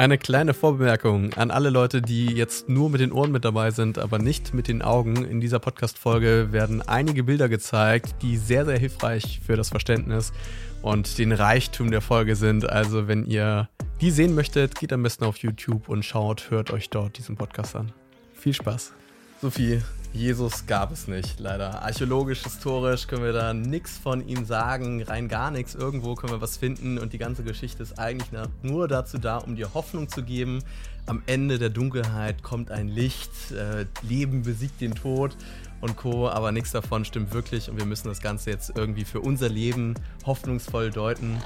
Eine kleine Vorbemerkung an alle Leute, die jetzt nur mit den Ohren mit dabei sind, aber nicht mit den Augen. In dieser Podcast-Folge werden einige Bilder gezeigt, die sehr, sehr hilfreich für das Verständnis und den Reichtum der Folge sind. Also, wenn ihr die sehen möchtet, geht am besten auf YouTube und schaut, hört euch dort diesen Podcast an. Viel Spaß. Sophie, Jesus gab es nicht, leider. Archäologisch, historisch können wir da nichts von ihm sagen, rein gar nichts. Irgendwo können wir was finden und die ganze Geschichte ist eigentlich nur dazu da, um dir Hoffnung zu geben. Am Ende der Dunkelheit kommt ein Licht, äh, Leben besiegt den Tod und Co. Aber nichts davon stimmt wirklich und wir müssen das Ganze jetzt irgendwie für unser Leben hoffnungsvoll deuten.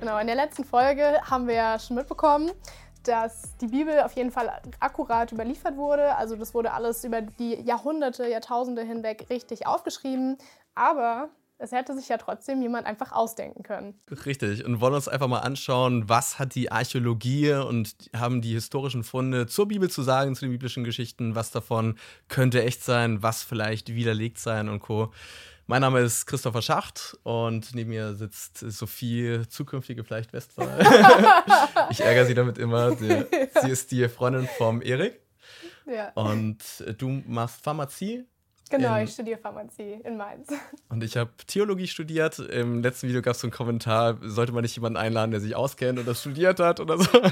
Genau, in der letzten Folge haben wir ja schon mitbekommen, dass die Bibel auf jeden Fall akkurat überliefert wurde. Also das wurde alles über die Jahrhunderte, Jahrtausende hinweg richtig aufgeschrieben. Aber es hätte sich ja trotzdem jemand einfach ausdenken können. Richtig. Und wollen uns einfach mal anschauen, was hat die Archäologie und haben die historischen Funde zur Bibel zu sagen, zu den biblischen Geschichten, was davon könnte echt sein, was vielleicht widerlegt sein und Co. Mein Name ist Christopher Schacht und neben mir sitzt Sophie, zukünftige vielleicht Westphal. ich ärgere sie damit immer. Sie, sie ist die Freundin vom Erik. Ja. Und du machst Pharmazie. Genau, in, ich studiere Pharmazie in Mainz. Und ich habe Theologie studiert. Im letzten Video gab es so einen Kommentar, sollte man nicht jemanden einladen, der sich auskennt und das studiert hat oder so.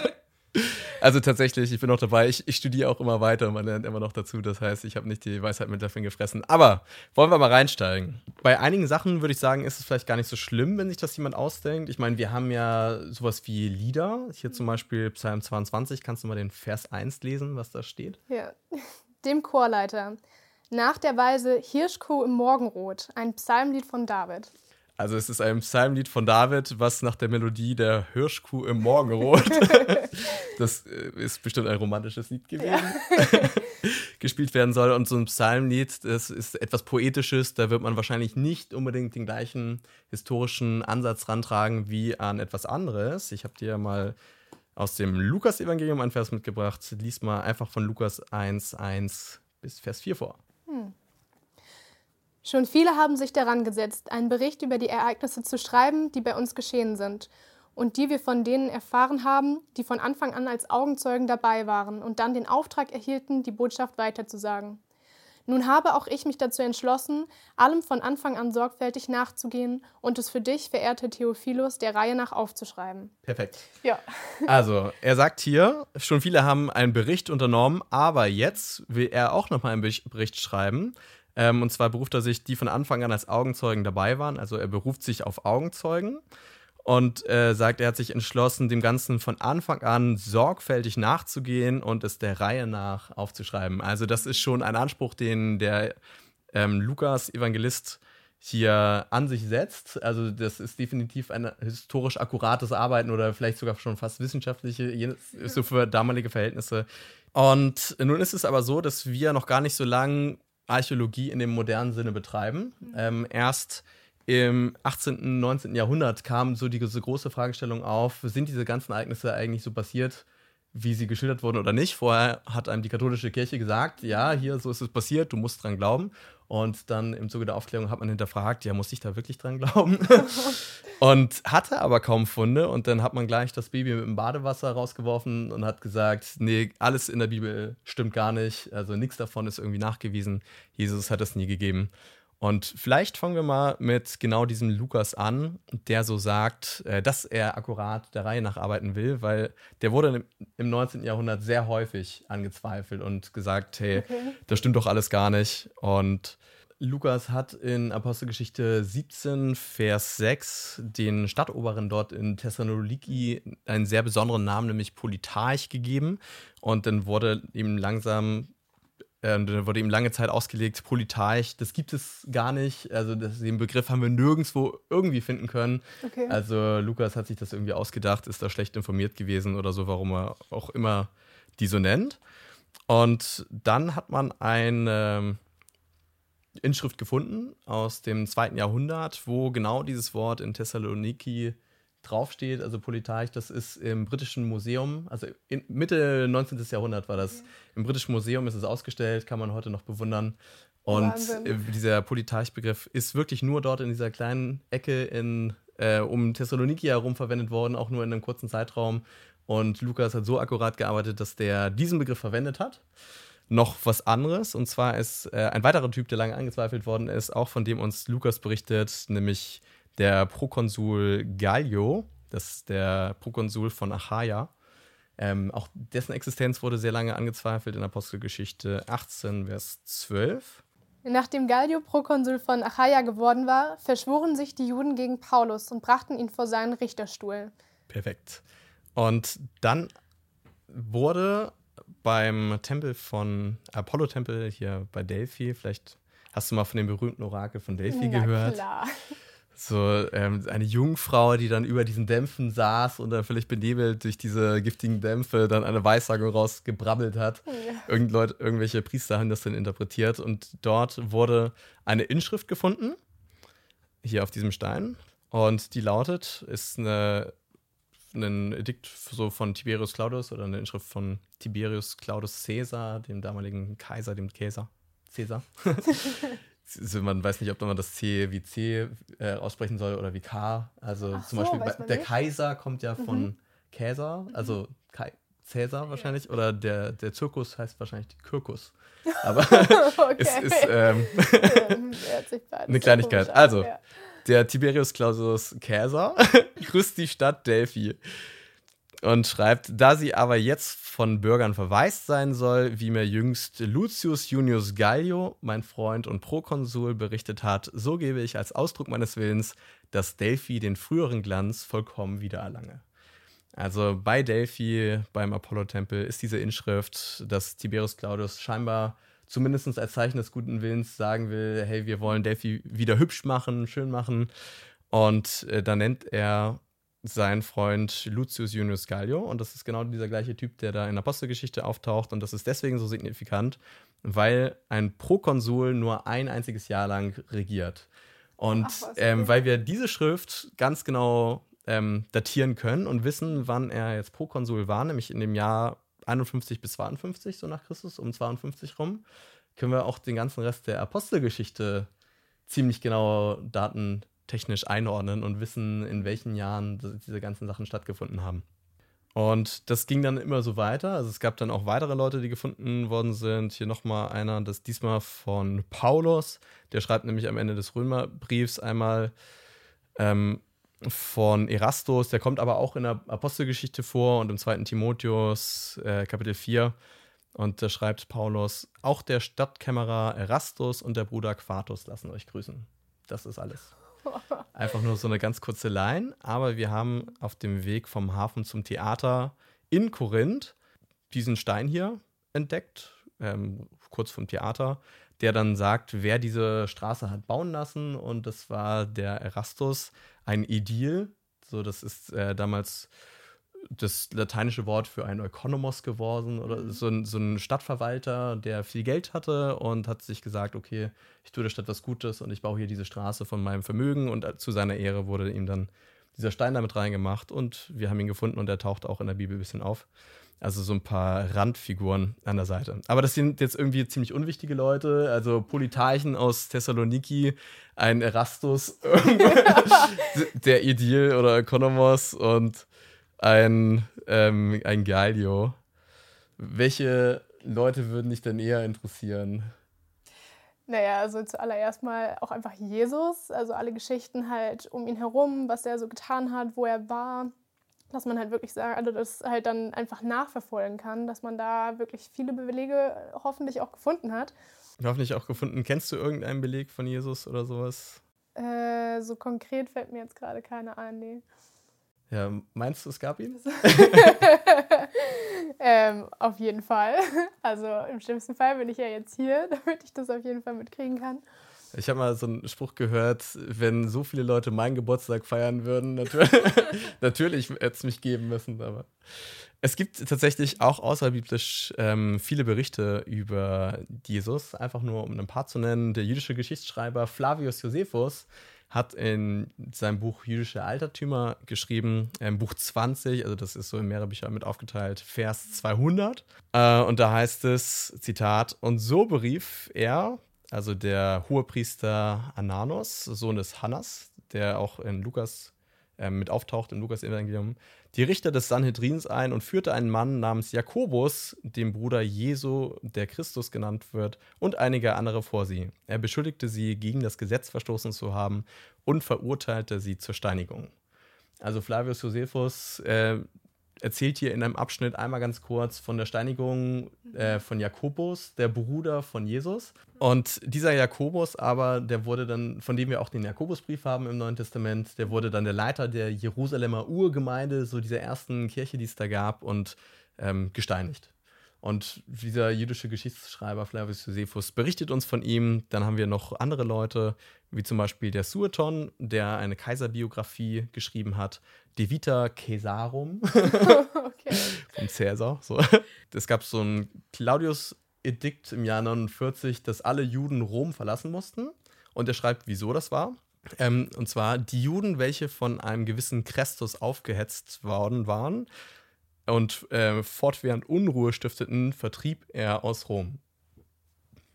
Also tatsächlich, ich bin noch dabei. Ich, ich studiere auch immer weiter und man lernt immer noch dazu. Das heißt, ich habe nicht die Weisheit mit Löffeln gefressen. Aber wollen wir mal reinsteigen. Bei einigen Sachen würde ich sagen, ist es vielleicht gar nicht so schlimm, wenn sich das jemand ausdenkt. Ich meine, wir haben ja sowas wie Lieder. Hier zum Beispiel Psalm 22. Kannst du mal den Vers 1 lesen, was da steht? Ja. Dem Chorleiter. Nach der Weise Hirschkuh im Morgenrot, ein Psalmlied von David. Also es ist ein Psalmlied von David, was nach der Melodie der Hirschkuh im Morgenrot, das äh, ist bestimmt ein romantisches Lied gewesen, ja. gespielt werden soll. Und so ein Psalmlied, das ist etwas Poetisches, da wird man wahrscheinlich nicht unbedingt den gleichen historischen Ansatz rantragen wie an etwas anderes. Ich habe dir mal aus dem Lukas-Evangelium einen Vers mitgebracht. Lies mal einfach von Lukas 1, 1 bis Vers 4 vor. Hm. Schon viele haben sich daran gesetzt, einen Bericht über die Ereignisse zu schreiben, die bei uns geschehen sind und die wir von denen erfahren haben, die von Anfang an als Augenzeugen dabei waren und dann den Auftrag erhielten, die Botschaft weiterzusagen. Nun habe auch ich mich dazu entschlossen, allem von Anfang an sorgfältig nachzugehen und es für dich, verehrte Theophilus, der Reihe nach aufzuschreiben. Perfekt. Ja. Also, er sagt hier, schon viele haben einen Bericht unternommen, aber jetzt will er auch nochmal einen Bericht schreiben. Ähm, und zwar beruft er sich, die von Anfang an als Augenzeugen dabei waren. Also er beruft sich auf Augenzeugen und äh, sagt, er hat sich entschlossen, dem Ganzen von Anfang an sorgfältig nachzugehen und es der Reihe nach aufzuschreiben. Also das ist schon ein Anspruch, den der ähm, Lukas Evangelist hier an sich setzt. Also das ist definitiv ein historisch akkurates Arbeiten oder vielleicht sogar schon fast wissenschaftliche, so für damalige Verhältnisse. Und nun ist es aber so, dass wir noch gar nicht so lange Archäologie in dem modernen Sinne betreiben. Mhm. Ähm, erst im 18., 19. Jahrhundert kam so diese große Fragestellung auf, sind diese ganzen Ereignisse eigentlich so passiert, wie sie geschildert wurden oder nicht. Vorher hat einem die katholische Kirche gesagt, ja, hier so ist es passiert, du musst dran glauben. Und dann im Zuge der Aufklärung hat man hinterfragt, ja, muss ich da wirklich dran glauben? und hatte aber kaum Funde. Und dann hat man gleich das Baby mit dem Badewasser rausgeworfen und hat gesagt, nee, alles in der Bibel stimmt gar nicht. Also nichts davon ist irgendwie nachgewiesen. Jesus hat es nie gegeben. Und vielleicht fangen wir mal mit genau diesem Lukas an, der so sagt, äh, dass er akkurat der Reihe nach arbeiten will, weil der wurde im 19. Jahrhundert sehr häufig angezweifelt und gesagt, hey, okay. das stimmt doch alles gar nicht. Und Lukas hat in Apostelgeschichte 17, Vers 6 den Stadtoberen dort in Thessaloniki einen sehr besonderen Namen, nämlich Polytarch, gegeben. Und dann wurde ihm langsam ähm, da wurde ihm lange Zeit ausgelegt, Polytarch, das gibt es gar nicht. Also das, den Begriff haben wir nirgendwo irgendwie finden können. Okay. Also Lukas hat sich das irgendwie ausgedacht, ist da schlecht informiert gewesen oder so, warum er auch immer die so nennt. Und dann hat man eine Inschrift gefunden aus dem zweiten Jahrhundert, wo genau dieses Wort in Thessaloniki draufsteht, also Polytarch, das ist im Britischen Museum, also in Mitte 19. Jahrhundert war das. Im Britischen Museum ist es ausgestellt, kann man heute noch bewundern. Und Wahnsinn. dieser Polytarch-Begriff ist wirklich nur dort in dieser kleinen Ecke in äh, um Thessaloniki herum verwendet worden, auch nur in einem kurzen Zeitraum. Und Lukas hat so akkurat gearbeitet, dass der diesen Begriff verwendet hat. Noch was anderes, und zwar ist äh, ein weiterer Typ, der lange angezweifelt worden ist, auch von dem uns Lukas berichtet, nämlich der Prokonsul Gallio, das ist der Prokonsul von Achaia. Ähm, auch dessen Existenz wurde sehr lange angezweifelt in Apostelgeschichte 18, Vers 12. Nachdem Gallio Prokonsul von Achaia geworden war, verschworen sich die Juden gegen Paulus und brachten ihn vor seinen Richterstuhl. Perfekt. Und dann wurde beim Tempel von Apollo-Tempel hier bei Delphi, vielleicht hast du mal von dem berühmten Orakel von Delphi Na gehört. Klar. So ähm, eine Jungfrau, die dann über diesen Dämpfen saß und dann völlig benebelt durch diese giftigen Dämpfe dann eine Weissagung rausgebrabbelt hat. Ja. Irgend Leute, irgendwelche Priester haben das dann interpretiert und dort wurde eine Inschrift gefunden, hier auf diesem Stein. Und die lautet, ist eine, ein Edikt so von Tiberius Claudius oder eine Inschrift von Tiberius Claudius Caesar, dem damaligen Kaiser, dem Caesar. Caesar. man weiß nicht, ob man das C wie C äh, aussprechen soll oder wie K. Also Ach zum so, Beispiel der nicht? Kaiser kommt ja von mhm. Käser, also Kai Cäsar wahrscheinlich, ja. oder der, der Zirkus heißt wahrscheinlich Kyrkus. Aber es ist ähm, eine Kleinigkeit. Also, der Tiberius Clausus Caesar grüßt die Stadt Delphi und schreibt, da sie aber jetzt von Bürgern verwaist sein soll, wie mir jüngst Lucius Junius Gallio, mein Freund und Prokonsul, berichtet hat, so gebe ich als Ausdruck meines Willens, dass Delphi den früheren Glanz vollkommen wiedererlange. Also bei Delphi, beim Apollo-Tempel, ist diese Inschrift, dass Tiberius Claudius scheinbar zumindest als Zeichen des guten Willens sagen will, hey, wir wollen Delphi wieder hübsch machen, schön machen. Und äh, da nennt er sein Freund Lucius Junius Gallio. Und das ist genau dieser gleiche Typ, der da in der Apostelgeschichte auftaucht. Und das ist deswegen so signifikant, weil ein Prokonsul nur ein einziges Jahr lang regiert. Und Ach, ähm, weil wir diese Schrift ganz genau ähm, datieren können und wissen, wann er jetzt Prokonsul war, nämlich in dem Jahr 51 bis 52, so nach Christus, um 52 rum, können wir auch den ganzen Rest der Apostelgeschichte ziemlich genau Daten technisch einordnen und wissen, in welchen Jahren diese ganzen Sachen stattgefunden haben. Und das ging dann immer so weiter. Also es gab dann auch weitere Leute, die gefunden worden sind. Hier nochmal einer, das diesmal von Paulus. Der schreibt nämlich am Ende des Römerbriefs einmal ähm, von Erastus. Der kommt aber auch in der Apostelgeschichte vor und im zweiten Timotheus äh, Kapitel 4. Und da schreibt Paulus, auch der Stadtkämmerer Erastus und der Bruder Quartus lassen euch grüßen. Das ist alles. Einfach nur so eine ganz kurze Line. Aber wir haben auf dem Weg vom Hafen zum Theater in Korinth diesen Stein hier entdeckt, ähm, kurz vom Theater, der dann sagt, wer diese Straße hat bauen lassen. Und das war der Erastus, ein Edil. So, das ist äh, damals das lateinische Wort für einen Ökonomos geworden oder mhm. so ein, so ein Stadtverwalter, der viel Geld hatte und hat sich gesagt, okay, ich tue der Stadt was Gutes und ich baue hier diese Straße von meinem Vermögen und zu seiner Ehre wurde ihm dann dieser Stein damit reingemacht und wir haben ihn gefunden und er taucht auch in der Bibel ein bisschen auf. Also so ein paar Randfiguren an der Seite. Aber das sind jetzt irgendwie ziemlich unwichtige Leute. Also Polytarchen aus Thessaloniki, ein Erastus, der Idil oder Ökonomos und ein, ähm, ein Galio. Welche Leute würden dich denn eher interessieren? Naja, also zuallererst mal auch einfach Jesus, also alle Geschichten halt um ihn herum, was er so getan hat, wo er war, dass man halt wirklich sagt, also das halt dann einfach nachverfolgen kann, dass man da wirklich viele Belege hoffentlich auch gefunden hat. Hoffentlich auch gefunden. Kennst du irgendeinen Beleg von Jesus oder sowas? Äh, so konkret fällt mir jetzt gerade keiner ein, nee. Ja, meinst du, es gab ihn? ähm, auf jeden Fall. Also im schlimmsten Fall bin ich ja jetzt hier, damit ich das auf jeden Fall mitkriegen kann. Ich habe mal so einen Spruch gehört, wenn so viele Leute meinen Geburtstag feiern würden, natürlich, natürlich hätte es mich geben müssen. Aber es gibt tatsächlich auch außerbiblisch ähm, viele Berichte über Jesus. Einfach nur um ein paar zu nennen. Der jüdische Geschichtsschreiber Flavius Josephus hat in seinem Buch Jüdische Altertümer geschrieben, im Buch 20, also das ist so in mehrere Bücher mit aufgeteilt, Vers 200. Äh, und da heißt es, Zitat, und so berief er, also der Hohepriester Ananos, Sohn des Hannas, der auch in Lukas äh, mit auftaucht im Lukas-Evangelium, die Richter des Sanhedrins ein und führte einen Mann namens Jakobus, dem Bruder Jesu, der Christus genannt wird, und einige andere vor sie. Er beschuldigte sie, gegen das Gesetz verstoßen zu haben und verurteilte sie zur Steinigung. Also Flavius Josephus äh, erzählt hier in einem Abschnitt einmal ganz kurz von der Steinigung äh, von Jakobus, der Bruder von Jesus. Und dieser Jakobus aber, der wurde dann, von dem wir auch den Jakobusbrief haben im Neuen Testament, der wurde dann der Leiter der Jerusalemer Urgemeinde, so dieser ersten Kirche, die es da gab, und ähm, gesteinigt. Und dieser jüdische Geschichtsschreiber Flavius Josephus berichtet uns von ihm. Dann haben wir noch andere Leute, wie zum Beispiel der Sueton, der eine Kaiserbiografie geschrieben hat, De Vita Caesarum okay. vom Cäsar. So. Es gab so ein Claudius-Edikt im Jahr 49, dass alle Juden Rom verlassen mussten. Und er schreibt, wieso das war. Ähm, und zwar die Juden, welche von einem gewissen Christus aufgehetzt worden waren, und äh, fortwährend Unruhe stifteten, vertrieb er aus Rom.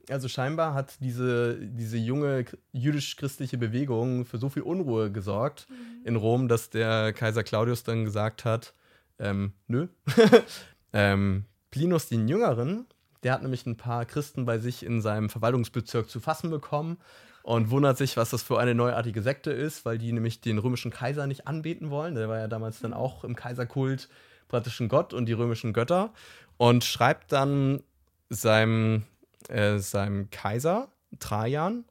Also scheinbar hat diese, diese junge jüdisch-christliche Bewegung für so viel Unruhe gesorgt mhm. in Rom, dass der Kaiser Claudius dann gesagt hat, ähm, nö. ähm, Plinus den Jüngeren, der hat nämlich ein paar Christen bei sich in seinem Verwaltungsbezirk zu fassen bekommen und wundert sich, was das für eine neuartige Sekte ist, weil die nämlich den römischen Kaiser nicht anbeten wollen. Der war ja damals dann mhm. auch im Kaiserkult praktischen Gott und die römischen Götter und schreibt dann seinem, äh, seinem Kaiser Trajan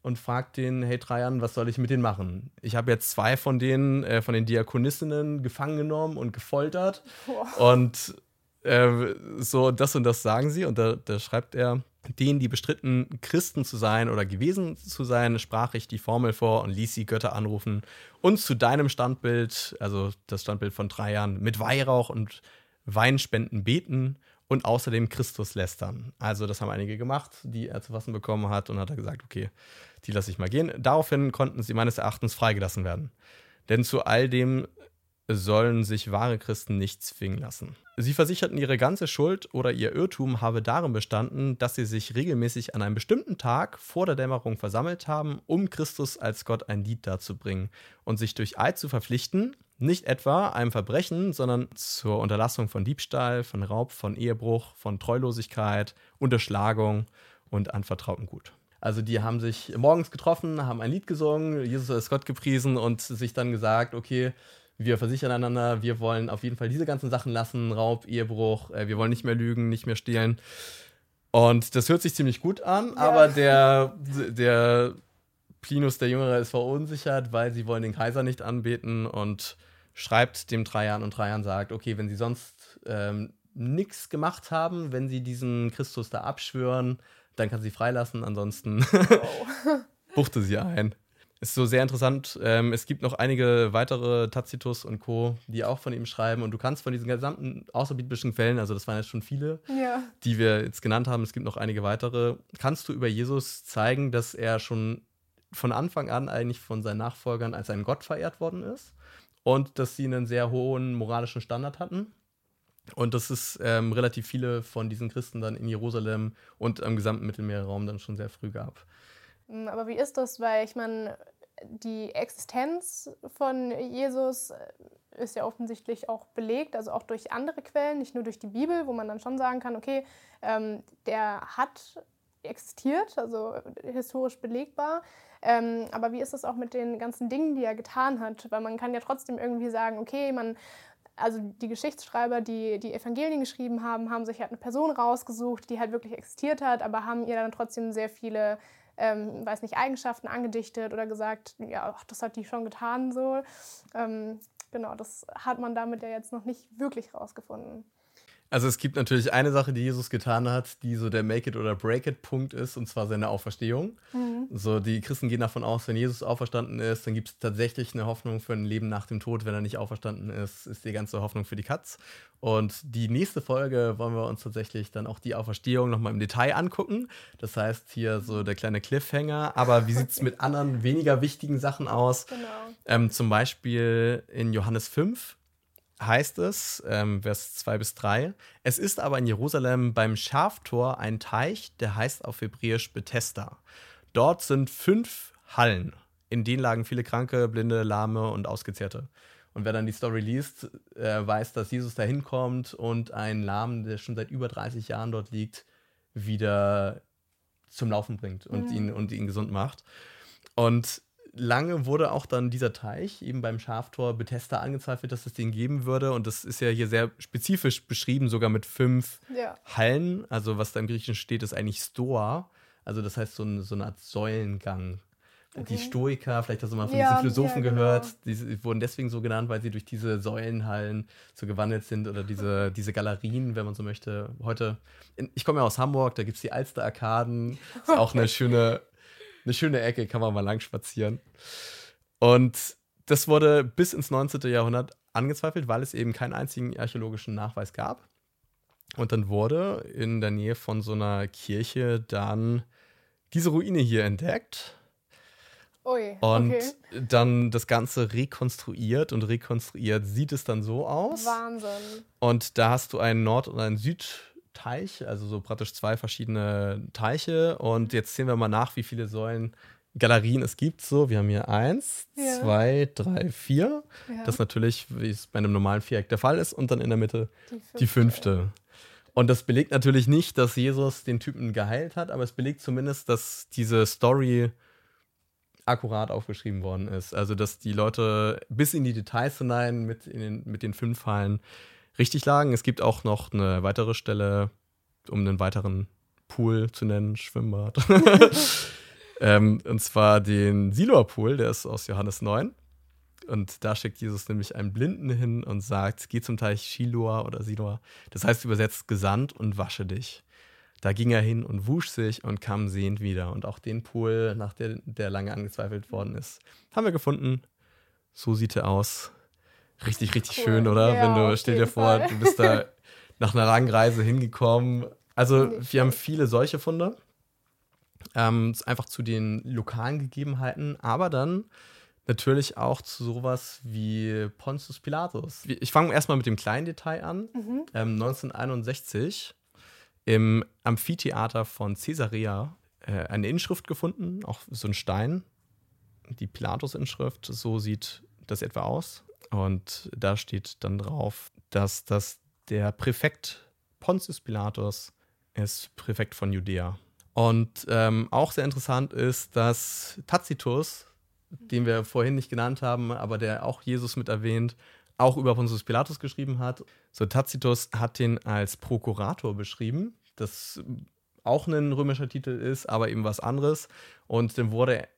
und fragt den, hey Trajan, was soll ich mit denen machen? Ich habe jetzt zwei von denen, äh, von den Diakonissinnen gefangen genommen und gefoltert Boah. und äh, so das und das sagen sie und da, da schreibt er, denen, die bestritten, Christen zu sein oder gewesen zu sein, sprach ich die Formel vor und ließ sie Götter anrufen und zu deinem Standbild, also das Standbild von drei Jahren, mit Weihrauch und Weinspenden beten und außerdem Christus lästern. Also das haben einige gemacht, die er zu fassen bekommen hat und hat er gesagt, okay, die lasse ich mal gehen. Daraufhin konnten sie meines Erachtens freigelassen werden. Denn zu all dem sollen sich wahre Christen nicht zwingen lassen. Sie versicherten, ihre ganze Schuld oder ihr Irrtum habe darin bestanden, dass sie sich regelmäßig an einem bestimmten Tag vor der Dämmerung versammelt haben, um Christus als Gott ein Lied darzubringen und sich durch Eid zu verpflichten, nicht etwa einem Verbrechen, sondern zur Unterlassung von Diebstahl, von Raub, von Ehebruch, von Treulosigkeit, Unterschlagung und anvertrautem Gut. Also die haben sich morgens getroffen, haben ein Lied gesungen, Jesus als Gott gepriesen und sich dann gesagt, okay, wir versichern einander, wir wollen auf jeden Fall diese ganzen Sachen lassen, Raub, Ehebruch, äh, wir wollen nicht mehr lügen, nicht mehr stehlen. Und das hört sich ziemlich gut an, ja. aber der, der Plinus, der Jüngere, ist verunsichert, weil sie wollen den Kaiser nicht anbeten und schreibt dem Trajan und Trajan sagt, okay, wenn sie sonst ähm, nichts gemacht haben, wenn sie diesen Christus da abschwören, dann kann sie freilassen, ansonsten buchte sie ein. Ist so sehr interessant. Ähm, es gibt noch einige weitere Tacitus und Co., die auch von ihm schreiben. Und du kannst von diesen gesamten außerbiblischen Quellen, also das waren jetzt schon viele, ja. die wir jetzt genannt haben, es gibt noch einige weitere, kannst du über Jesus zeigen, dass er schon von Anfang an eigentlich von seinen Nachfolgern als ein Gott verehrt worden ist und dass sie einen sehr hohen moralischen Standard hatten. Und dass es ähm, relativ viele von diesen Christen dann in Jerusalem und im gesamten Mittelmeerraum dann schon sehr früh gab. Hm, aber wie ist das? Weil ich meine, die Existenz von Jesus äh, ist ja offensichtlich auch belegt, also auch durch andere Quellen, nicht nur durch die Bibel, wo man dann schon sagen kann, okay, ähm, der hat existiert, also historisch belegbar. Ähm, aber wie ist das auch mit den ganzen Dingen, die er getan hat? Weil man kann ja trotzdem irgendwie sagen, okay, man, also die Geschichtsschreiber, die die Evangelien geschrieben haben, haben sich halt eine Person rausgesucht, die halt wirklich existiert hat, aber haben ihr dann trotzdem sehr viele ähm, weiß nicht, Eigenschaften angedichtet oder gesagt, ja, ach, das hat die schon getan so. Ähm, genau, das hat man damit ja jetzt noch nicht wirklich rausgefunden. Also es gibt natürlich eine Sache, die Jesus getan hat, die so der Make it oder Break it Punkt ist, und zwar seine Auferstehung. Mhm. So die Christen gehen davon aus, wenn Jesus auferstanden ist, dann gibt es tatsächlich eine Hoffnung für ein Leben nach dem Tod. Wenn er nicht auferstanden ist, ist die ganze Hoffnung für die Katz. Und die nächste Folge wollen wir uns tatsächlich dann auch die Auferstehung nochmal im Detail angucken. Das heißt hier so der kleine Cliffhanger. Aber wie sieht es mit anderen weniger wichtigen Sachen aus? Genau. Ähm, zum Beispiel in Johannes 5 heißt es, ähm, Vers 2 bis 3, es ist aber in Jerusalem beim Schaftor ein Teich, der heißt auf Hebräisch Bethesda. Dort sind fünf Hallen. in denen lagen viele Kranke, Blinde, Lahme und Ausgezehrte. Und wer dann die Story liest, äh, weiß, dass Jesus da hinkommt und einen Lahmen, der schon seit über 30 Jahren dort liegt, wieder zum Laufen bringt und, mhm. ihn, und ihn gesund macht. Und lange wurde auch dann dieser Teich eben beim Schaftor Bethesda angezweifelt, dass es den geben würde. Und das ist ja hier sehr spezifisch beschrieben, sogar mit fünf ja. Hallen. Also was da im Griechischen steht, ist eigentlich Stoa. Also das heißt so, ein, so eine Art Säulengang. Okay. Die Stoiker, vielleicht hast du mal von ja, diesen Philosophen ja, genau. gehört, die wurden deswegen so genannt, weil sie durch diese Säulenhallen so gewandelt sind oder diese, diese Galerien, wenn man so möchte. Heute, in, ich komme ja aus Hamburg, da gibt es die Alster-Arkaden. Ist auch eine schöne eine schöne Ecke, kann man mal lang spazieren. Und das wurde bis ins 19. Jahrhundert angezweifelt, weil es eben keinen einzigen archäologischen Nachweis gab. Und dann wurde in der Nähe von so einer Kirche dann diese Ruine hier entdeckt. Ui, und okay. dann das Ganze rekonstruiert und rekonstruiert sieht es dann so aus. Wahnsinn. Und da hast du einen Nord- und einen Süd- Teich, also so praktisch zwei verschiedene Teiche. Und jetzt sehen wir mal nach, wie viele Säulen Galerien es gibt. So, wir haben hier eins, ja. zwei, drei, vier. Ja. Das natürlich, wie es bei einem normalen Viereck der Fall ist. Und dann in der Mitte die fünfte. Die fünfte. Und das belegt natürlich nicht, dass Jesus den Typen geheilt hat, aber es belegt zumindest, dass diese Story akkurat aufgeschrieben worden ist. Also, dass die Leute bis in die Details hinein mit, den, mit den fünf Fallen richtig lagen. Es gibt auch noch eine weitere Stelle, um einen weiteren Pool zu nennen, Schwimmbad. ähm, und zwar den Siloer Pool, der ist aus Johannes 9. Und da schickt Jesus nämlich einen Blinden hin und sagt, geh zum Teich Shiloah oder Siloah. Das heißt übersetzt gesandt und wasche dich. Da ging er hin und wusch sich und kam sehend wieder. Und auch den Pool, nach der, der lange angezweifelt worden ist, haben wir gefunden. So sieht er aus. Richtig, richtig cool. schön, oder? Ja, Wenn du, stell dir vor, Fall. du bist da nach einer langen Reise hingekommen. Also, wir haben viele solche Funde. Ähm, einfach zu den lokalen Gegebenheiten, aber dann natürlich auch zu sowas wie Pontius Pilatus. Ich fange erstmal mit dem kleinen Detail an. Mhm. Ähm, 1961 im Amphitheater von Caesarea äh, eine Inschrift gefunden, auch so ein Stein, die Pilatus-Inschrift. So sieht das etwa aus. Und da steht dann drauf, dass das der Präfekt Pontius Pilatus ist, Präfekt von Judäa. Und ähm, auch sehr interessant ist, dass Tacitus, den wir vorhin nicht genannt haben, aber der auch Jesus mit erwähnt, auch über Pontius Pilatus geschrieben hat. So Tacitus hat den als Prokurator beschrieben, das auch ein römischer Titel ist, aber eben was anderes. Und dann wurde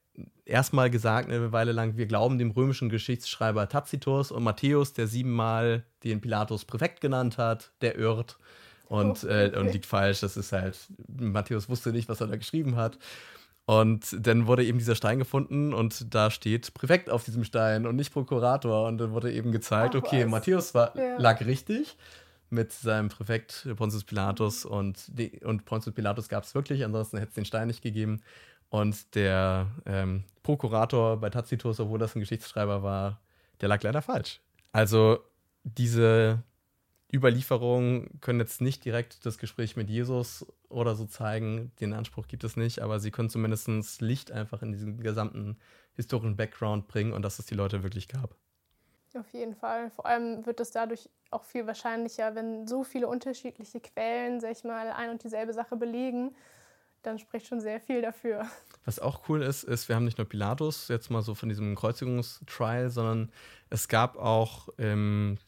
erstmal gesagt eine Weile lang, wir glauben dem römischen Geschichtsschreiber Tacitus und Matthäus, der siebenmal den Pilatus Präfekt genannt hat, der irrt und, oh, okay. äh, und liegt falsch. Das ist halt, Matthäus wusste nicht, was er da geschrieben hat. Und dann wurde eben dieser Stein gefunden und da steht Präfekt auf diesem Stein und nicht Prokurator. Und dann wurde eben gezeigt, Ach, okay, was? Matthäus war, ja. lag richtig mit seinem Präfekt Pontius Pilatus und, die, und Pontius Pilatus gab es wirklich, ansonsten hätte es den Stein nicht gegeben. Und der ähm, Prokurator bei Tacitus, obwohl das ein Geschichtsschreiber war, der lag leider falsch. Also diese Überlieferungen können jetzt nicht direkt das Gespräch mit Jesus oder so zeigen. Den Anspruch gibt es nicht, aber sie können zumindest Licht einfach in diesen gesamten historischen Background bringen und dass es die Leute wirklich gab. Auf jeden Fall. Vor allem wird es dadurch auch viel wahrscheinlicher, wenn so viele unterschiedliche Quellen, sag ich mal, ein und dieselbe Sache belegen, dann spricht schon sehr viel dafür. Was auch cool ist, ist, wir haben nicht nur Pilatus jetzt mal so von diesem Kreuzigungstrial, sondern es gab auch im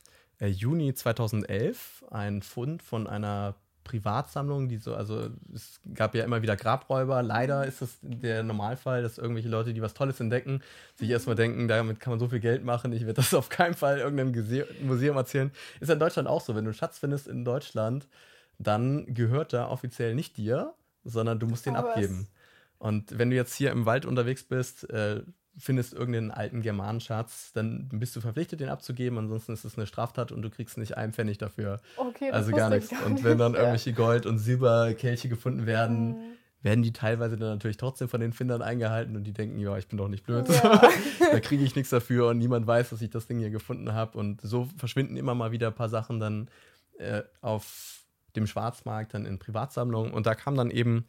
äh, Juni 2011 einen Fund von einer Privatsammlung, die so, also es gab ja immer wieder Grabräuber. Leider ist das der Normalfall, dass irgendwelche Leute, die was Tolles entdecken, sich erstmal denken, damit kann man so viel Geld machen, ich werde das auf keinen Fall irgendeinem Museum erzählen. Ist ja in Deutschland auch so, wenn du einen Schatz findest in Deutschland, dann gehört er offiziell nicht dir, sondern du musst den Aber abgeben. Und wenn du jetzt hier im Wald unterwegs bist, äh, findest irgendeinen alten Germanenschatz, dann bist du verpflichtet, den abzugeben. Ansonsten ist es eine Straftat und du kriegst nicht einen Pfennig dafür. Okay, das also gar nichts. Gar und wenn dann irgendwelche Gold- und Silberkelche gefunden werden, mhm. werden die teilweise dann natürlich trotzdem von den Findern eingehalten und die denken, ja, ich bin doch nicht blöd. Ja. da kriege ich nichts dafür und niemand weiß, dass ich das Ding hier gefunden habe. Und so verschwinden immer mal wieder ein paar Sachen dann äh, auf dem Schwarzmarkt dann in Privatsammlungen. Und da kam dann eben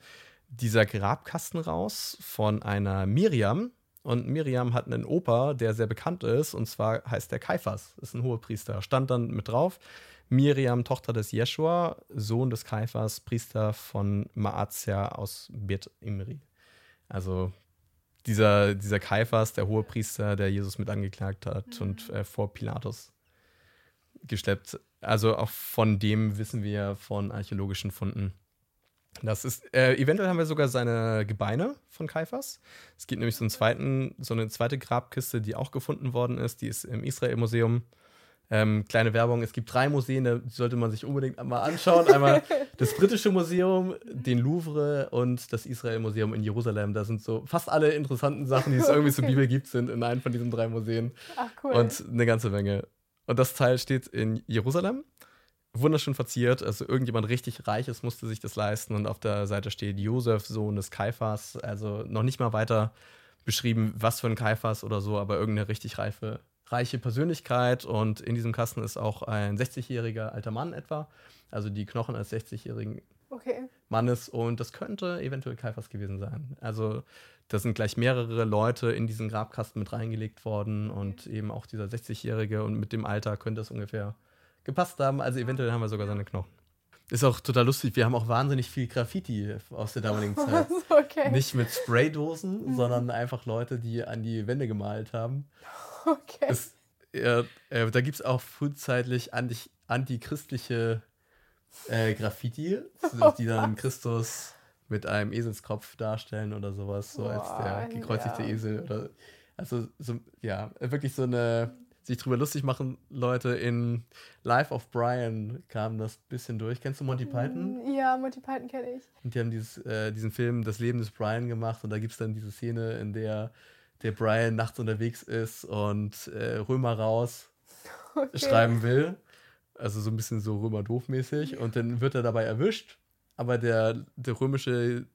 dieser Grabkasten raus von einer Miriam. Und Miriam hat einen Opa, der sehr bekannt ist, und zwar heißt der Kaiphas, ist ein Hohepriester. Stand dann mit drauf. Miriam, Tochter des Jeschua, Sohn des Kaiphas, Priester von Maazia aus Bet Imri. Also dieser, dieser Kaiphas, der Hohepriester, der Jesus mit angeklagt hat mhm. und äh, vor Pilatus geschleppt. Also auch von dem wissen wir von archäologischen Funden. Das ist, äh, eventuell haben wir sogar seine Gebeine von Kaiphas. Es gibt nämlich so, einen zweiten, so eine zweite Grabkiste, die auch gefunden worden ist. Die ist im Israel-Museum. Ähm, kleine Werbung, es gibt drei Museen, die sollte man sich unbedingt mal anschauen. Einmal das britische Museum, den Louvre und das Israel-Museum in Jerusalem. Da sind so fast alle interessanten Sachen, die es irgendwie zur Bibel gibt, sind in einem von diesen drei Museen. Ach cool. Und eine ganze Menge. Und das Teil steht in Jerusalem. Wunderschön verziert. Also irgendjemand richtig Reiches musste sich das leisten. Und auf der Seite steht Josef, Sohn des Kaiphas. Also noch nicht mal weiter beschrieben, was für ein Kaiphas oder so, aber irgendeine richtig reife, reiche Persönlichkeit. Und in diesem Kasten ist auch ein 60-jähriger alter Mann etwa. Also die Knochen eines 60-jährigen okay. Mannes. Und das könnte eventuell Kaiphas gewesen sein. Also da sind gleich mehrere Leute in diesen Grabkasten mit reingelegt worden und eben auch dieser 60-Jährige und mit dem Alter könnte es ungefähr gepasst haben. Also eventuell haben wir sogar seine Knochen. Ist auch total lustig. Wir haben auch wahnsinnig viel Graffiti aus der damaligen Zeit. okay. Nicht mit Spraydosen, mhm. sondern einfach Leute, die an die Wände gemalt haben. Okay. Es, ja, äh, da gibt es auch frühzeitig anti antichristliche äh, Graffiti, die dann Christus mit einem Eselskopf darstellen oder sowas, so Boah, als der gekreuzigte ja. Esel. Oder, also, so, ja, wirklich so eine sich drüber lustig machen, Leute. In Life of Brian kam das bisschen durch. Kennst du Monty Python? Mm, ja, Monty Python kenne ich. Und die haben dieses, äh, diesen Film Das Leben des Brian gemacht und da gibt es dann diese Szene, in der der Brian nachts unterwegs ist und äh, Römer raus okay. schreiben will. Also so ein bisschen so Römer-doof-mäßig. Und dann wird er dabei erwischt aber der, der römische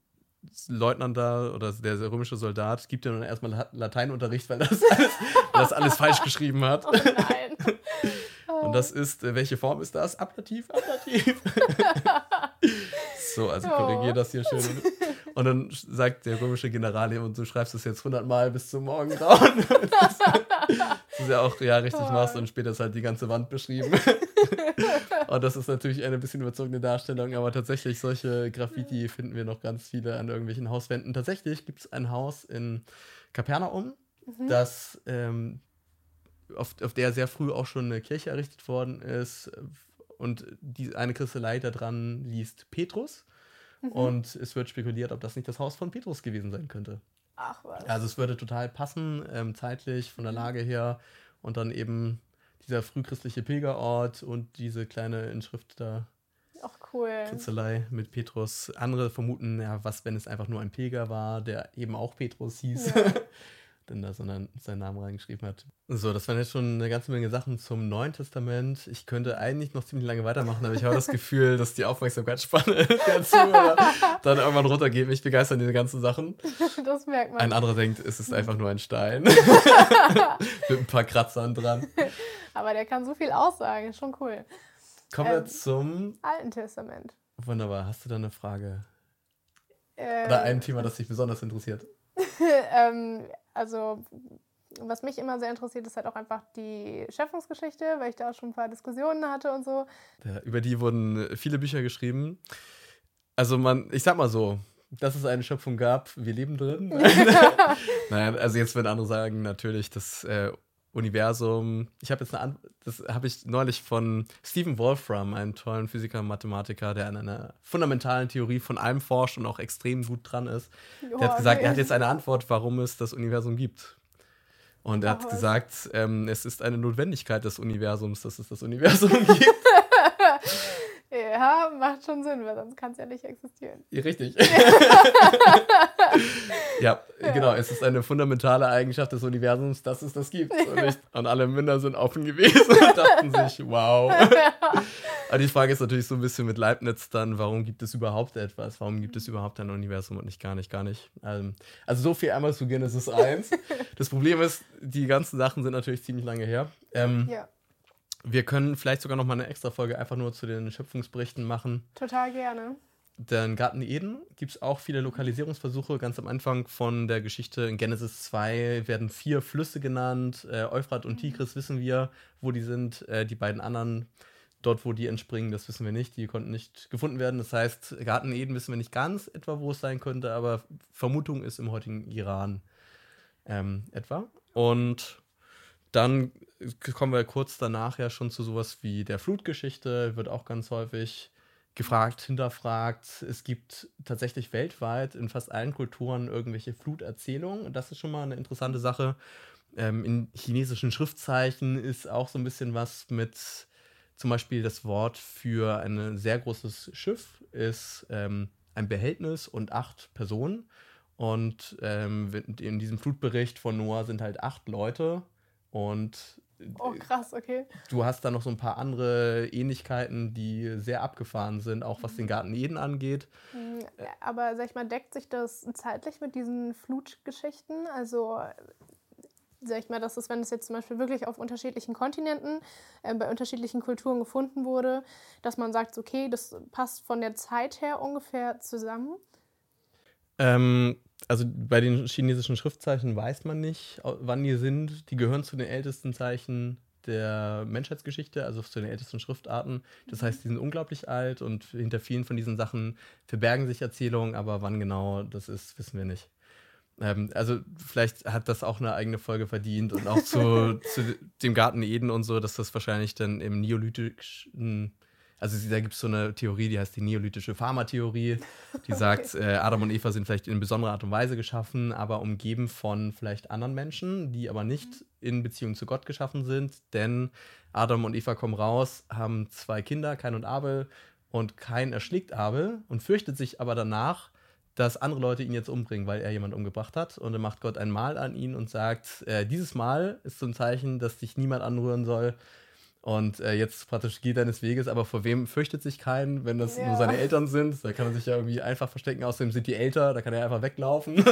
Leutnant da oder der, der römische Soldat gibt ja dann erstmal Lateinunterricht, weil das alles, das alles falsch geschrieben hat. Oh nein. Und das ist, äh, welche Form ist das? Ablativ, Ablativ. so, also korrigiere das hier schön. Und dann sagt der römische General ihm, und du schreibst es jetzt 100 Mal bis zum Morgengrauen. das ist ja auch ja richtig oh. machst und später ist halt die ganze Wand beschrieben. Und das ist natürlich eine bisschen überzogene Darstellung, aber tatsächlich solche Graffiti finden wir noch ganz viele an irgendwelchen Hauswänden. Tatsächlich gibt es ein Haus in Kapernaum, mhm. das ähm, auf, auf der sehr früh auch schon eine Kirche errichtet worden ist. Und die, eine Christelei da dran liest Petrus. Mhm. Und es wird spekuliert, ob das nicht das Haus von Petrus gewesen sein könnte. Ach was. Also es würde total passen, ähm, zeitlich, von der Lage her. Und dann eben dieser frühchristliche Pilgerort und diese kleine Inschrift da. Ach cool. Kritzelei mit Petrus. Andere vermuten, ja, was, wenn es einfach nur ein Pilger war, der eben auch Petrus hieß. Ja. denn da sondern seinen Namen reingeschrieben hat. So, das waren jetzt schon eine ganze Menge Sachen zum Neuen Testament. Ich könnte eigentlich noch ziemlich lange weitermachen, aber ich habe das Gefühl, dass die Aufmerksamkeitsspanne der Zuhörer dann irgendwann runtergeht. Mich begeistern diese ganzen Sachen. Das merkt man. Ein anderer denkt, es ist einfach nur ein Stein. Mit ein paar Kratzern dran. Aber der kann so viel aussagen, schon cool. Kommen wir ähm, zum Alten Testament. Wunderbar. Hast du da eine Frage? Ähm, Oder ein Thema, das dich besonders interessiert? ähm, also, was mich immer sehr interessiert, ist halt auch einfach die Schöpfungsgeschichte, weil ich da auch schon ein paar Diskussionen hatte und so. Ja, über die wurden viele Bücher geschrieben. Also man, ich sag mal so, dass es eine Schöpfung gab, wir leben drin. naja, also jetzt würden andere sagen, natürlich, das äh, Universum. Ich habe jetzt eine Antwort, das habe ich neulich von Stephen Wolfram, einem tollen Physiker und Mathematiker, der an einer fundamentalen Theorie von allem forscht und auch extrem gut dran ist. Oh, der hat gesagt, okay. er hat jetzt eine Antwort, warum es das Universum gibt. Und er hat oh, gesagt, ähm, es ist eine Notwendigkeit des Universums, dass es das Universum gibt. Ja, macht schon Sinn, weil sonst kann es ja nicht existieren. Ja, richtig. ja, ja, genau. Es ist eine fundamentale Eigenschaft des Universums, dass es das gibt. Und, nicht, und alle Münder sind offen gewesen und dachten sich, wow. Aber die Frage ist natürlich so ein bisschen mit Leibniz dann, warum gibt es überhaupt etwas? Warum gibt es überhaupt ein Universum und nicht gar nicht, gar nicht? Ähm, also so viel einmal zu Genesis 1. Das Problem ist, die ganzen Sachen sind natürlich ziemlich lange her. Ähm, ja. Wir können vielleicht sogar noch mal eine extra Folge einfach nur zu den Schöpfungsberichten machen. Total gerne. den Garten Eden gibt es auch viele Lokalisierungsversuche. Ganz am Anfang von der Geschichte in Genesis 2 werden vier Flüsse genannt. Äh, Euphrat und Tigris wissen wir, wo die sind. Äh, die beiden anderen, dort wo die entspringen, das wissen wir nicht. Die konnten nicht gefunden werden. Das heißt, Garten Eden wissen wir nicht ganz etwa, wo es sein könnte, aber Vermutung ist im heutigen Iran ähm, etwa. Und dann kommen wir kurz danach ja schon zu sowas wie der Flutgeschichte, wird auch ganz häufig gefragt, hinterfragt. Es gibt tatsächlich weltweit in fast allen Kulturen irgendwelche Fluterzählungen. Das ist schon mal eine interessante Sache. Ähm, in chinesischen Schriftzeichen ist auch so ein bisschen was mit zum Beispiel das Wort für ein sehr großes Schiff ist ähm, ein Behältnis und acht Personen. Und ähm, in diesem Flutbericht von Noah sind halt acht Leute und Oh, krass, okay. Du hast da noch so ein paar andere Ähnlichkeiten, die sehr abgefahren sind, auch was den mhm. Garten Eden angeht. Mhm, aber sag ich mal, deckt sich das zeitlich mit diesen Flutgeschichten? Also sag ich mal, dass es, wenn es jetzt zum Beispiel wirklich auf unterschiedlichen Kontinenten, äh, bei unterschiedlichen Kulturen gefunden wurde, dass man sagt, okay, das passt von der Zeit her ungefähr zusammen? Ähm, also bei den chinesischen Schriftzeichen weiß man nicht, wann die sind. Die gehören zu den ältesten Zeichen der Menschheitsgeschichte, also zu den ältesten Schriftarten. Das heißt, die sind unglaublich alt und hinter vielen von diesen Sachen verbergen sich Erzählungen, aber wann genau das ist, wissen wir nicht. Ähm, also vielleicht hat das auch eine eigene Folge verdient und auch zu, zu dem Garten Eden und so, dass das wahrscheinlich dann im neolithischen also da gibt es so eine Theorie, die heißt die neolithische Pharmatheorie, die sagt, äh, Adam und Eva sind vielleicht in besonderer Art und Weise geschaffen, aber umgeben von vielleicht anderen Menschen, die aber nicht mhm. in Beziehung zu Gott geschaffen sind, denn Adam und Eva kommen raus, haben zwei Kinder, Kain und Abel, und Kain erschlägt Abel und fürchtet sich aber danach, dass andere Leute ihn jetzt umbringen, weil er jemand umgebracht hat. Und dann macht Gott ein Mal an ihn und sagt, äh, dieses Mal ist so ein Zeichen, dass dich niemand anrühren soll, und äh, jetzt praktisch geht deines Weges, aber vor wem fürchtet sich keinen, wenn das ja. nur seine Eltern sind? Da kann er sich ja irgendwie einfach verstecken. Außerdem sind die älter, da kann er einfach weglaufen.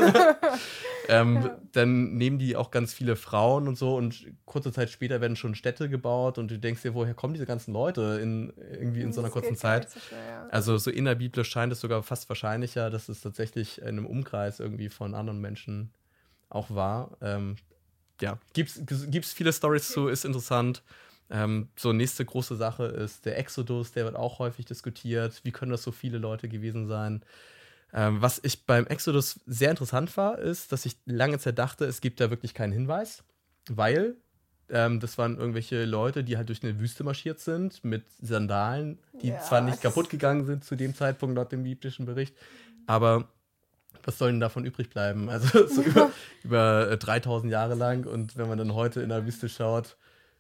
ähm, ja. Dann nehmen die auch ganz viele Frauen und so und kurze Zeit später werden schon Städte gebaut und du denkst dir, woher kommen diese ganzen Leute in irgendwie in so einer kurzen Zeit? So schnell, ja. Also so innerbiblisch scheint es sogar fast wahrscheinlicher, dass es tatsächlich in einem Umkreis irgendwie von anderen Menschen auch war. Ähm, ja, gibt es viele Stories zu, ist interessant. Ähm, so, nächste große Sache ist der Exodus, der wird auch häufig diskutiert. Wie können das so viele Leute gewesen sein? Ähm, was ich beim Exodus sehr interessant war, ist, dass ich lange Zeit dachte, es gibt da wirklich keinen Hinweis, weil ähm, das waren irgendwelche Leute, die halt durch eine Wüste marschiert sind mit Sandalen, die ja, zwar nicht kaputt gegangen sind zu dem Zeitpunkt laut dem biblischen Bericht, aber was soll denn davon übrig bleiben? Also so über, über 3000 Jahre lang und wenn man dann heute in der Wüste schaut,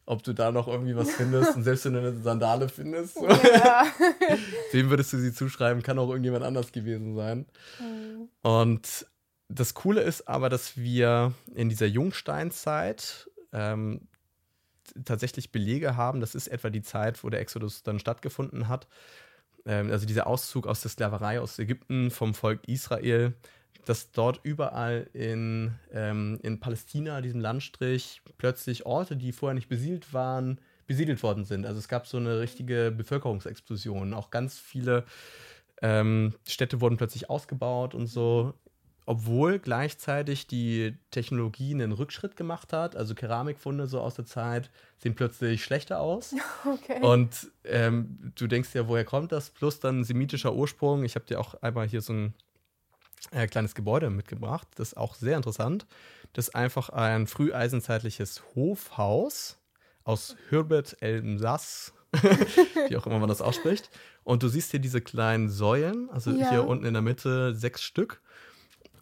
ob du da noch irgendwie was findest. Und selbst wenn du eine Sandale findest, ja. wem würdest du sie zuschreiben? Kann auch irgendjemand anders gewesen sein. Mhm. Und das Coole ist aber, dass wir in dieser Jungsteinzeit ähm, tatsächlich Belege haben. Das ist etwa die Zeit, wo der Exodus dann stattgefunden hat. Ähm, also dieser Auszug aus der Sklaverei aus Ägypten vom Volk Israel dass dort überall in, ähm, in Palästina, diesem Landstrich, plötzlich Orte, die vorher nicht besiedelt waren, besiedelt worden sind. Also es gab so eine richtige Bevölkerungsexplosion. Auch ganz viele ähm, Städte wurden plötzlich ausgebaut und so, obwohl gleichzeitig die Technologie einen Rückschritt gemacht hat. Also Keramikfunde so aus der Zeit sehen plötzlich schlechter aus. Okay. Und ähm, du denkst ja, woher kommt das? Plus dann semitischer Ursprung. Ich habe dir auch einmal hier so ein äh, kleines Gebäude mitgebracht. Das ist auch sehr interessant. Das ist einfach ein früheisenzeitliches Hofhaus aus Herbert Elmsass, wie auch immer man das ausspricht. Und du siehst hier diese kleinen Säulen, also ja. hier unten in der Mitte sechs Stück.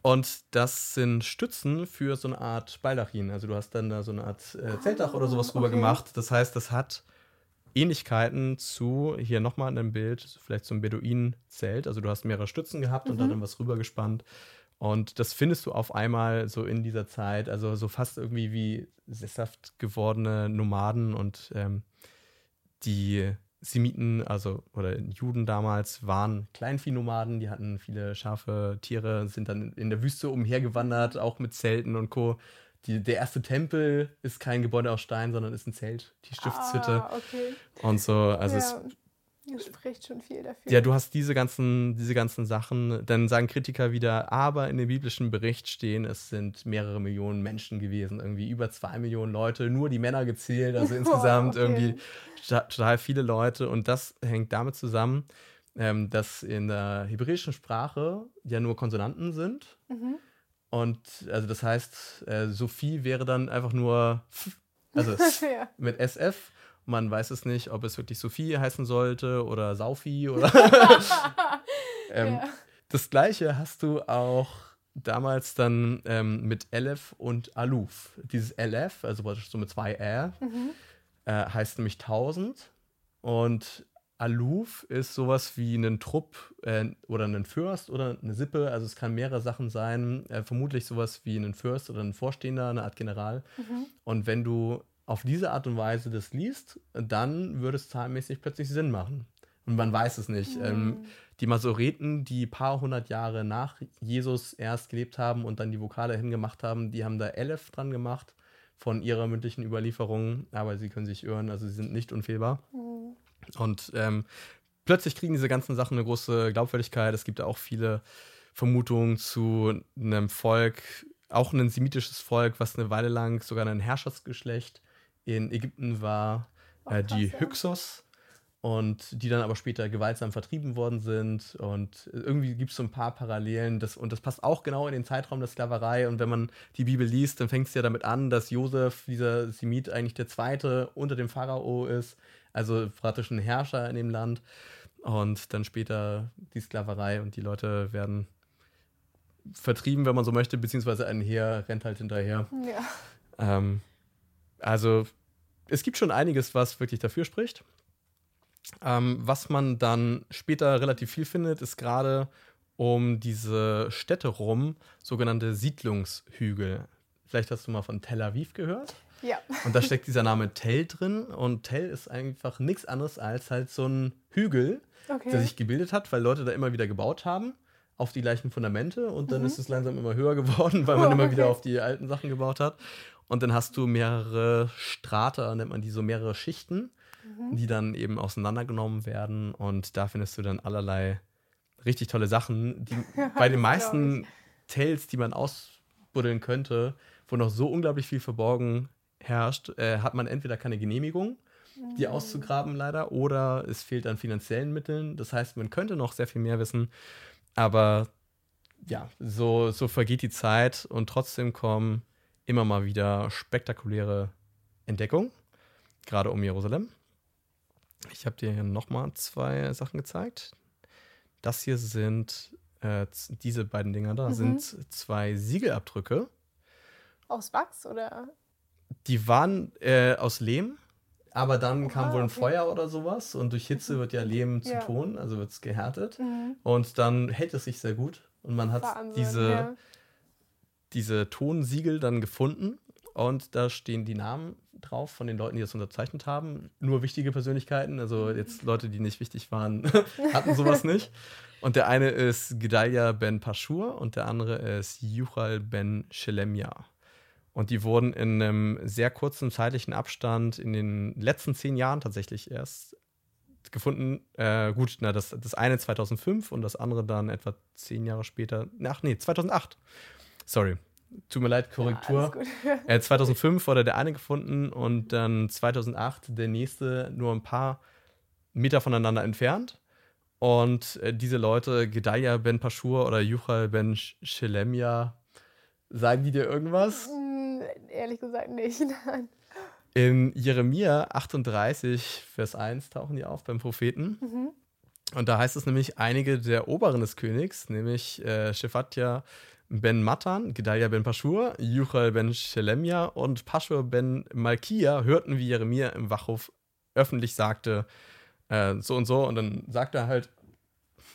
Und das sind Stützen für so eine Art Baldachin. Also du hast dann da so eine Art äh, Zeltdach oder sowas rüber okay. gemacht. Das heißt, das hat Ähnlichkeiten zu, hier nochmal in einem Bild, vielleicht zum Beduinenzelt. Also du hast mehrere Stützen gehabt mhm. und dann was rübergespannt. Und das findest du auf einmal so in dieser Zeit, also so fast irgendwie wie sesshaft gewordene Nomaden und ähm, die Semiten, also oder Juden damals, waren Kleinviehnomaden, die hatten viele scharfe Tiere, sind dann in der Wüste umhergewandert, auch mit Zelten und Co die, der erste Tempel ist kein Gebäude aus Stein, sondern ist ein Zelt, die Stiftshütte. Ah, okay. Und so, also ja. es spricht schon viel dafür. Ja, du hast diese ganzen, diese ganzen Sachen. Dann sagen Kritiker wieder, aber in dem biblischen Bericht stehen, es sind mehrere Millionen Menschen gewesen, irgendwie über zwei Millionen Leute, nur die Männer gezählt, also insgesamt oh, okay. irgendwie total viele Leute. Und das hängt damit zusammen, ähm, dass in der hebräischen Sprache ja nur Konsonanten sind. Mhm. Und also das heißt, äh, Sophie wäre dann einfach nur also ja. mit SF. Man weiß es nicht, ob es wirklich Sophie heißen sollte oder Saufi oder. ähm, ja. Das gleiche hast du auch damals dann ähm, mit Elef und Aluf. Dieses Elef, also so mit zwei R, mhm. äh, heißt nämlich 1000. Und Aluf ist sowas wie ein Trupp äh, oder ein Fürst oder eine Sippe. Also es kann mehrere Sachen sein. Äh, vermutlich sowas wie ein Fürst oder ein Vorstehender, eine Art General. Mhm. Und wenn du auf diese Art und Weise das liest, dann würde es zahlenmäßig plötzlich Sinn machen. Und man weiß es nicht. Mhm. Ähm, die Masoreten, die paar hundert Jahre nach Jesus erst gelebt haben und dann die Vokale hingemacht haben, die haben da Elef dran gemacht von ihrer mündlichen Überlieferung, aber sie können sich irren, also sie sind nicht unfehlbar. Mhm. Und ähm, plötzlich kriegen diese ganzen Sachen eine große Glaubwürdigkeit. Es gibt auch viele Vermutungen zu einem Volk, auch ein semitisches Volk, was eine Weile lang sogar ein Herrschersgeschlecht in Ägypten war, äh, die Hyksos. Und die dann aber später gewaltsam vertrieben worden sind. Und irgendwie gibt es so ein paar Parallelen. Das, und das passt auch genau in den Zeitraum der Sklaverei. Und wenn man die Bibel liest, dann fängt es ja damit an, dass Josef, dieser Semit, eigentlich der Zweite unter dem Pharao ist. Also praktisch ein Herrscher in dem Land. Und dann später die Sklaverei und die Leute werden vertrieben, wenn man so möchte, beziehungsweise ein Heer rennt halt hinterher. Ja. Ähm, also es gibt schon einiges, was wirklich dafür spricht. Ähm, was man dann später relativ viel findet, ist gerade um diese Städte rum sogenannte Siedlungshügel. Vielleicht hast du mal von Tel Aviv gehört. Ja. Und da steckt dieser Name Tell drin. Und Tell ist einfach nichts anderes als halt so ein Hügel, okay. der sich gebildet hat, weil Leute da immer wieder gebaut haben auf die gleichen Fundamente und dann mhm. ist es langsam immer höher geworden, weil man oh, immer wieder auf die alten Sachen gebaut hat. Und dann hast du mehrere Strata, nennt man die so mehrere Schichten, mhm. die dann eben auseinandergenommen werden. Und da findest du dann allerlei richtig tolle Sachen, die bei den meisten Tales, die man ausbuddeln könnte, wo noch so unglaublich viel verborgen herrscht, äh, hat man entweder keine Genehmigung, die mhm. auszugraben leider, oder es fehlt an finanziellen Mitteln. Das heißt, man könnte noch sehr viel mehr wissen, aber ja, so, so vergeht die Zeit und trotzdem kommen immer mal wieder spektakuläre Entdeckungen, gerade um Jerusalem. Ich habe dir hier nochmal zwei Sachen gezeigt. Das hier sind, äh, diese beiden Dinger da, mhm. sind zwei Siegelabdrücke. Aus Wachs oder? Die waren äh, aus Lehm, aber dann kam wohl ein okay. Feuer oder sowas und durch Hitze wird ja Lehm zu ja. Ton, also wird es gehärtet. Mhm. Und dann hält es sich sehr gut und man hat Wahnsinn, diese, ja. diese Tonsiegel dann gefunden und da stehen die Namen drauf von den Leuten, die das unterzeichnet haben. Nur wichtige Persönlichkeiten, also jetzt Leute, die nicht wichtig waren, hatten sowas nicht. Und der eine ist Gedalia ben Pashur und der andere ist Yuchal ben Shelemia. Und die wurden in einem sehr kurzen zeitlichen Abstand in den letzten zehn Jahren tatsächlich erst gefunden. Äh, gut, na, das, das eine 2005 und das andere dann etwa zehn Jahre später. Ach nee, 2008. Sorry. Tut mir leid, Korrektur. Ja, äh, 2005 wurde der eine gefunden und dann 2008 der nächste nur ein paar Meter voneinander entfernt. Und äh, diese Leute, Gedaya Ben Pashur oder Yuchal Ben Shelemia, sagen die dir irgendwas? Mm ehrlich gesagt nicht. Nein. In Jeremia 38, Vers 1 tauchen die auf beim Propheten. Mhm. Und da heißt es nämlich, einige der Oberen des Königs, nämlich äh, Shephatja ben Matan, Gedalia ben Pashur, Juchal ben Shelemia und Pashur ben Malkia, hörten, wie Jeremia im Wachhof öffentlich sagte, äh, so und so. Und dann sagt er halt,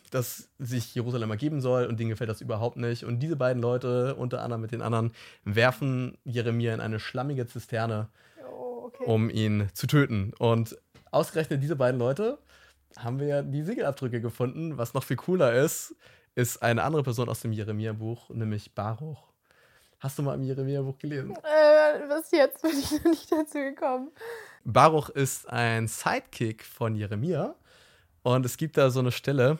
dass sich Jerusalem ergeben soll und denen gefällt das überhaupt nicht. Und diese beiden Leute, unter anderem mit den anderen, werfen Jeremia in eine schlammige Zisterne, oh, okay. um ihn zu töten. Und ausgerechnet diese beiden Leute haben wir die Siegelabdrücke gefunden. Was noch viel cooler ist, ist eine andere Person aus dem Jeremia-Buch, nämlich Baruch. Hast du mal im Jeremia-Buch gelesen? Äh, bis jetzt bin ich noch nicht dazu gekommen. Baruch ist ein Sidekick von Jeremia Und es gibt da so eine Stelle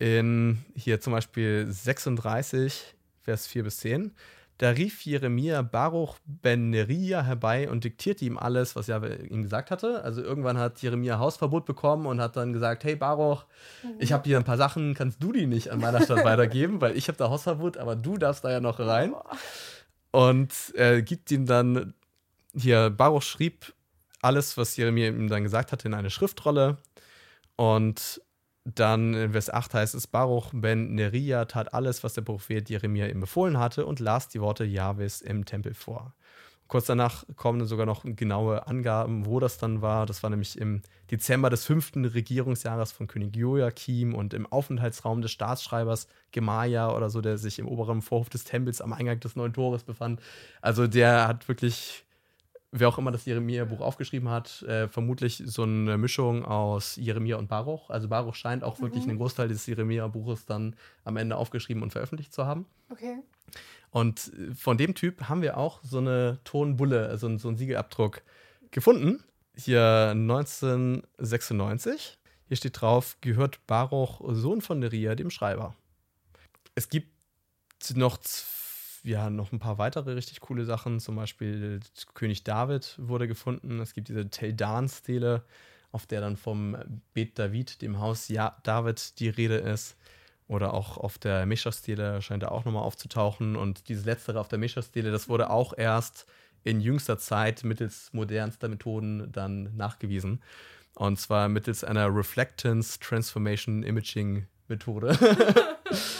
in hier zum Beispiel 36, Vers 4 bis 10. Da rief Jeremia Baruch ben Neria herbei und diktierte ihm alles, was Jahwe ihm gesagt hatte. Also irgendwann hat Jeremia Hausverbot bekommen und hat dann gesagt, hey Baruch, ich habe hier ein paar Sachen, kannst du die nicht an meiner Stadt weitergeben, weil ich habe da Hausverbot, aber du darfst da ja noch rein. Und er gibt ihm dann, hier, Baruch schrieb alles, was Jeremia ihm dann gesagt hatte, in eine Schriftrolle. Und dann in Vers 8 heißt es, Baruch ben Neria tat alles, was der Prophet Jeremia ihm befohlen hatte und las die Worte Jahwes im Tempel vor. Kurz danach kommen sogar noch genaue Angaben, wo das dann war. Das war nämlich im Dezember des fünften Regierungsjahres von König Joachim und im Aufenthaltsraum des Staatsschreibers Gemaja oder so, der sich im oberen Vorhof des Tempels am Eingang des neuen Tores befand. Also der hat wirklich wer auch immer das Jeremia-Buch aufgeschrieben hat, äh, vermutlich so eine Mischung aus Jeremia und Baruch. Also Baruch scheint auch mhm. wirklich einen Großteil des Jeremia-Buches dann am Ende aufgeschrieben und veröffentlicht zu haben. Okay. Und von dem Typ haben wir auch so eine Tonbulle, also so einen Siegelabdruck gefunden. Hier 1996. Hier steht drauf, gehört Baruch, Sohn von Neria, dem Schreiber. Es gibt noch zwei ja, noch ein paar weitere richtig coole Sachen. Zum Beispiel König David wurde gefunden. Es gibt diese Teldan-Stele, auf der dann vom Bet David, dem Haus ja David, die Rede ist. Oder auch auf der Mesha-Stele scheint er auch nochmal aufzutauchen. Und dieses letztere auf der Mesha-Stele, das wurde auch erst in jüngster Zeit mittels modernster Methoden dann nachgewiesen. Und zwar mittels einer Reflectance Transformation Imaging Methode.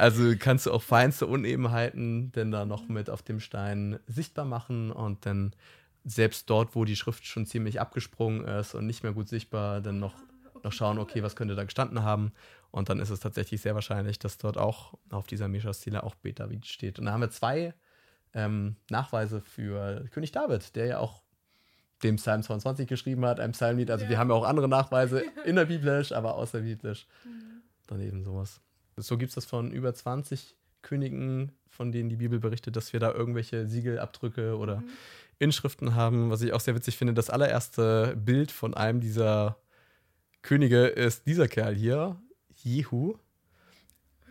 Also kannst du auch feinste Unebenheiten denn da noch mit auf dem Stein sichtbar machen und dann selbst dort, wo die Schrift schon ziemlich abgesprungen ist und nicht mehr gut sichtbar, dann noch, noch schauen, okay, was könnte da gestanden haben. Und dann ist es tatsächlich sehr wahrscheinlich, dass dort auch auf dieser Mesha-Stele auch Beta steht. Und da haben wir zwei ähm, Nachweise für König David, der ja auch dem Psalm 22 geschrieben hat, einem Psalmlied. Also ja. wir haben ja auch andere Nachweise innerbiblisch, aber außerbiblisch. Mhm. Dann eben sowas. So gibt es das von über 20 Königen, von denen die Bibel berichtet, dass wir da irgendwelche Siegelabdrücke oder mhm. Inschriften haben. Was ich auch sehr witzig finde, das allererste Bild von einem dieser Könige ist dieser Kerl hier, Jehu.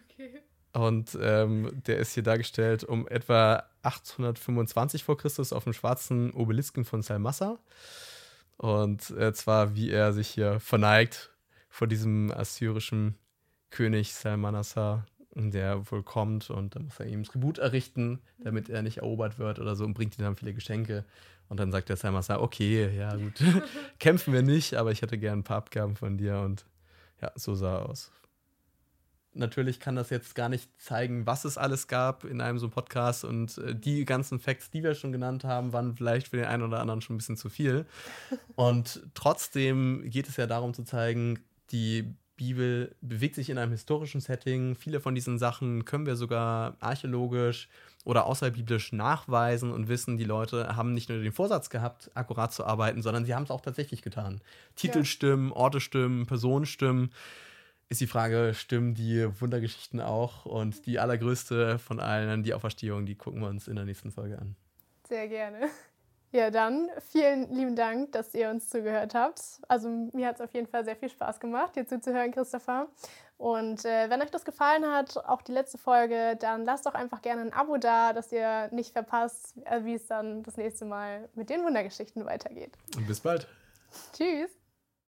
Okay. Und ähm, der ist hier dargestellt um etwa 825 vor Christus auf dem schwarzen Obelisken von Salmassa. Und äh, zwar, wie er sich hier verneigt vor diesem assyrischen König Salmanassar, der wohl kommt und dann muss er ihm Tribut errichten, damit er nicht erobert wird oder so und bringt ihm dann viele Geschenke. Und dann sagt der Salmanassar, okay, ja gut, kämpfen wir nicht, aber ich hätte gern ein paar Abgaben von dir und ja, so sah er aus. Natürlich kann das jetzt gar nicht zeigen, was es alles gab in einem so Podcast und äh, die ganzen Facts, die wir schon genannt haben, waren vielleicht für den einen oder anderen schon ein bisschen zu viel. Und trotzdem geht es ja darum zu zeigen, die Bibel bewegt sich in einem historischen Setting. Viele von diesen Sachen können wir sogar archäologisch oder außerbiblisch nachweisen und wissen, die Leute haben nicht nur den Vorsatz gehabt, akkurat zu arbeiten, sondern sie haben es auch tatsächlich getan. Titel ja. stimmen, Orte stimmen, Personen stimmen. Ist die Frage, stimmen die Wundergeschichten auch? Und die allergrößte von allen, die Auferstehung, die gucken wir uns in der nächsten Folge an. Sehr gerne. Ja, dann vielen lieben Dank, dass ihr uns zugehört habt. Also mir hat es auf jeden Fall sehr viel Spaß gemacht, hier zuzuhören, Christopher. Und äh, wenn euch das gefallen hat, auch die letzte Folge, dann lasst doch einfach gerne ein Abo da, dass ihr nicht verpasst, äh, wie es dann das nächste Mal mit den Wundergeschichten weitergeht. Und bis bald. Tschüss.